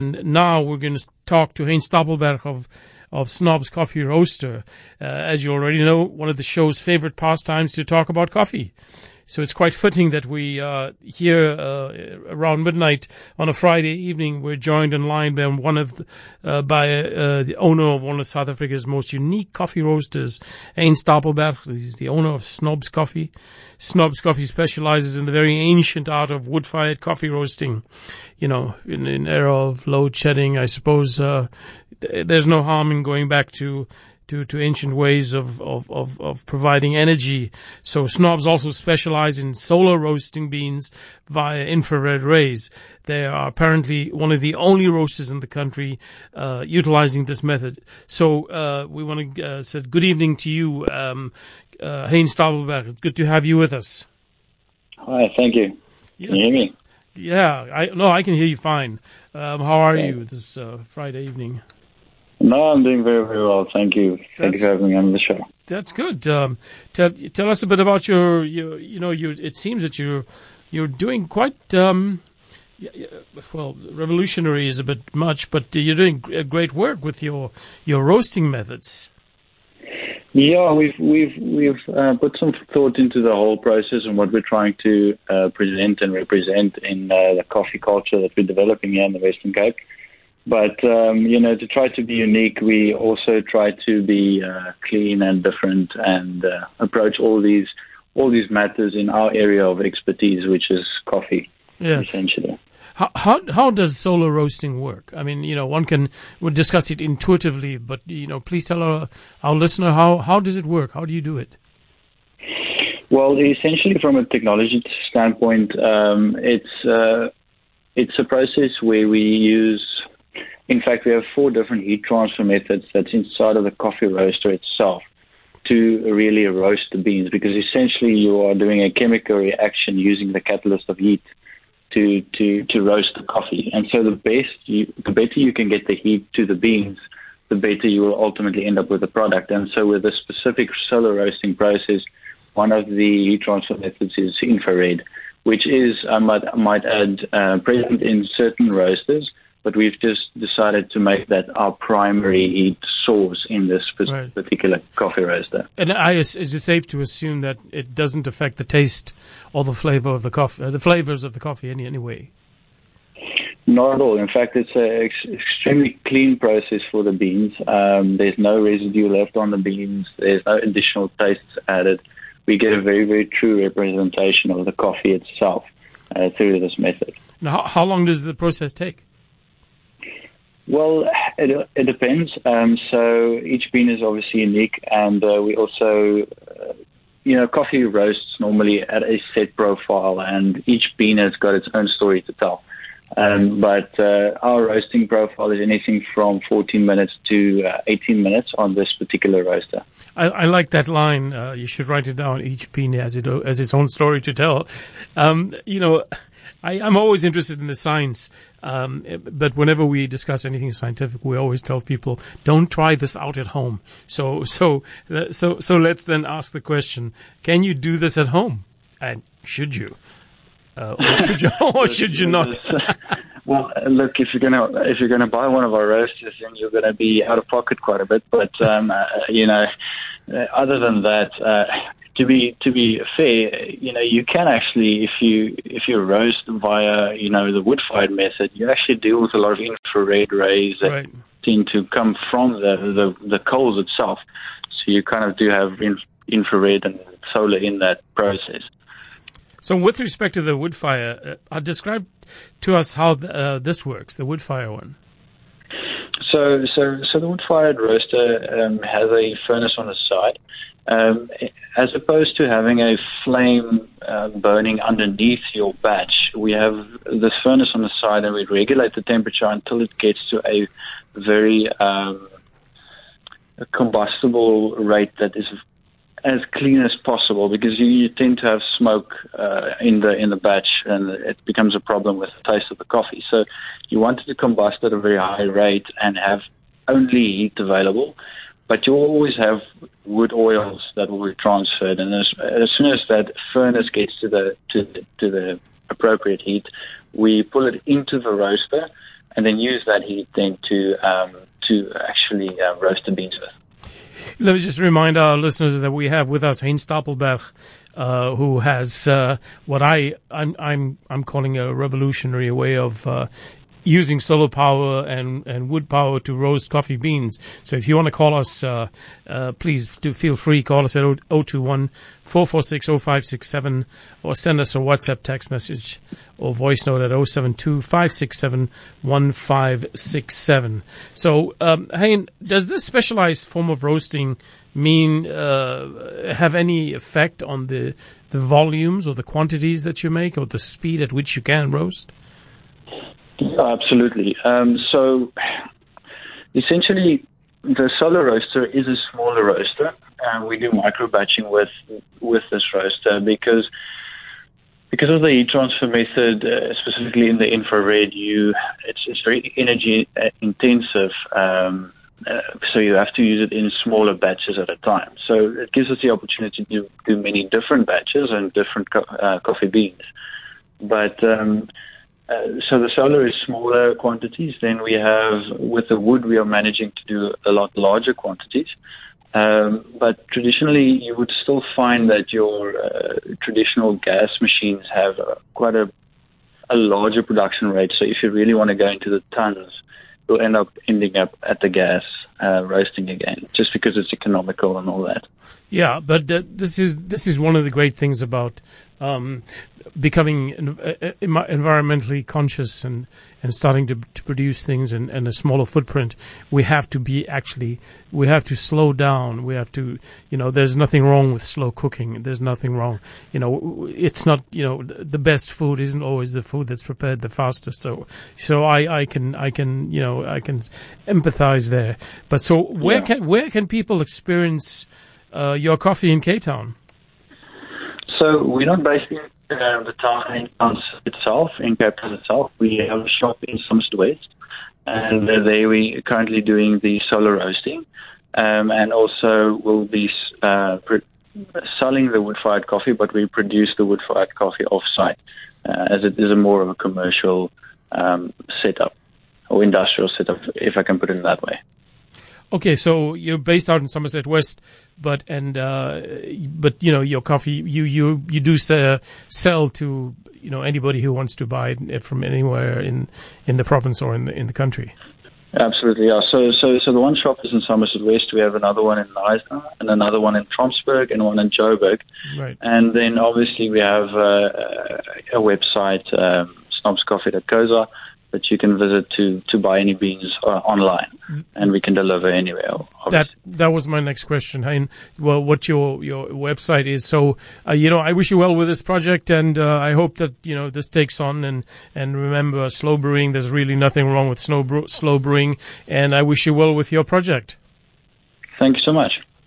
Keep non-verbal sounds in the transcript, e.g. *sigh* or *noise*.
And now we're going to talk to Hein Stapelberg of of Snob's Coffee Roaster. Uh, as you already know, one of the show's favorite pastimes to talk about coffee. So it's quite fitting that we uh, here uh, around midnight on a Friday evening we're joined in line by one of the, uh, by uh, the owner of one of South Africa's most unique coffee roasters, Hein Stapelberg. He's the owner of Snob's Coffee. Snob's Coffee specializes in the very ancient art of wood-fired coffee roasting. You know, in an era of load shedding, I suppose uh, th- there's no harm in going back to to, to ancient ways of, of, of, of providing energy. So snobs also specialize in solar roasting beans via infrared rays. They are apparently one of the only roasters in the country uh, utilizing this method. So uh, we want to uh, say good evening to you, um, uh, Hein. It's good to have you with us. Hi, thank you. Yes. Can you hear me? Yeah, I no, I can hear you fine. Um, how are you this uh, Friday evening? No, I'm doing very, very well. Thank you. Thank That's- you for having me on the show. That's good. Um, tell tell us a bit about your, your you know you. It seems that you're you're doing quite um, well. Revolutionary is a bit much, but you're doing great work with your your roasting methods. Yeah, we've we've we've uh, put some thought into the whole process and what we're trying to uh, present and represent in uh, the coffee culture that we're developing here in the Western Cape. But um, you know, to try to be unique, we also try to be uh, clean and different and uh, approach all these all these matters in our area of expertise, which is coffee, Yeah. essentially. How how how does solar roasting work? I mean, you know, one can we'll discuss it intuitively, but you know, please tell our our listener how how does it work? How do you do it? Well, essentially, from a technology standpoint, um, it's uh, it's a process where we use. In fact, we have four different heat transfer methods that's inside of the coffee roaster itself to really roast the beans. Because essentially, you are doing a chemical reaction using the catalyst of heat to to to roast the coffee. And so, the best you, the better you can get the heat to the beans, the better you will ultimately end up with the product. And so, with the specific solar roasting process one of the heat transfer methods is infrared, which is, I might, might add, uh, present in certain roasters, but we've just decided to make that our primary heat source in this Right. particular coffee roaster. And I, is it safe to assume that it doesn't affect the taste or the flavor of the coffee, uh, the flavors of the coffee any anyway? Not at all. In fact, it's an ex- extremely clean process for the beans. Um, there's no residue left on the beans. There's no additional tastes added. We get a very, very true representation of the coffee itself uh, through this method. Now, how, how long does the process take? Well, it, it depends. Um, so each bean is obviously unique, and uh, we also, uh, you know, coffee roasts normally at a set profile, and each bean has got its own story to tell. Um, but uh, our roasting profile is anything from 14 minutes to uh, 18 minutes on this particular roaster. I, I like that line. Uh, you should write it down. Each bean has it as its own story to tell. Um, you know, I, I'm always interested in the science, um, but whenever we discuss anything scientific, we always tell people don't try this out at home. So, so, uh, so, so let's then ask the question: Can you do this at home? And should you? Uh, or *laughs* should you? or should you not? *laughs* well, look, if you're gonna if you're gonna buy one of our roasters, then you're gonna be out of pocket quite a bit. But um, uh, you know, uh, other than that, uh, to be to be fair, you know, you can actually if you if you roast via you know the wood fired method, you actually deal with a lot of infrared rays that Right. seem to come from the the, the coals itself. So you kind of do have in, infrared and solar in that process. So, with respect to the wood fire, uh, uh, describe to us how th- uh, this works, the wood fire one. So, so, so the wood-fired roaster um, has a furnace on the side, um, as opposed to having a flame uh, burning underneath your batch. We have this furnace on the side, and we regulate the temperature until it gets to a very um, a combustible rate that is as clean as possible because you, you tend to have smoke uh, in the in the batch and it becomes a problem with the taste of the coffee. So you want it to combust at a very high rate and have only heat available, but you always have wood oils that will be transferred. And as, as soon as that furnace gets to the to to the appropriate heat, we pull it into the roaster and then use that heat then to um, to actually uh, roast the beans with. Let me just remind our listeners that we have with us Heinz Stapelberg, uh, who has uh, what I I'm I'm I'm calling a revolutionary way of uh, using solar power and, and wood power to roast coffee beans. So if you want to call us, uh, uh, please do feel free. Call us at 021 446 0567 or send us a WhatsApp text message or voice note at 072 567 1567. So, um, does this specialized form of roasting mean uh, have any effect on the the volumes or the quantities that you make or the speed at which you can roast? Absolutely. Um, so essentially, the solar roaster is a smaller roaster, and we do micro batching with with this roaster because because of the heat transfer method, uh, specifically in the infrared, you it's, it's very energy uh, intensive. Um, uh, so you have to use it in smaller batches at a time. So it gives us the opportunity to do many different batches and different co- uh, coffee beans. But um, uh, so the solar is smaller quantities. Then we have with the wood, we are managing to do a lot larger quantities. Um, but traditionally, you would still find that your uh, traditional gas machines have uh, quite a, a larger production rate. So if you really want to go into the tons, you'll end up ending up at the gas uh, roasting again, just because it's economical and all that. Yeah, but this is this is one of the great things about um, becoming environmentally conscious and, and starting to, to produce things in, in, a smaller footprint, we have to be actually, we have to slow down. We have to, you know, there's nothing wrong with slow cooking. There's nothing wrong. You know, it's not, you know, the best food isn't always the food that's prepared the fastest. So, so I, I can, I can, you know, I can empathize there. But so where yeah. can, where can people experience uh, your coffee in Cape Town? So we're not based in uh, the town itself, in Cape Town itself. We have a shop in West, and uh, there we are currently doing the solar roasting, um, and also we'll be uh, selling the wood-fired coffee, but we produce the wood-fired coffee off-site, uh, as it is a more of a commercial um, setup or industrial setup, if I can put it in that way. Okay, so you're based out in Somerset West, but and uh, but you know your coffee you you you do sell to you know anybody who wants to buy it from anywhere in in the province or in the in the country. Absolutely, yeah. So, so, so the one shop is in Somerset West. We have another one in Knysna, and another one in Trompsburg, and one in Joburg. Right. And then obviously we have uh, a website, um, snobscoffee.coza, that you can visit to to buy any beans uh, online, and we can deliver anywhere. Obviously. That that was my next question. Well, what your your website is. So, uh, you know, I wish you well with this project, and uh, I hope that you know this takes on. And and remember, slow brewing. There's really nothing wrong with slow slow brewing, and I wish you well with your project. Thank you so much.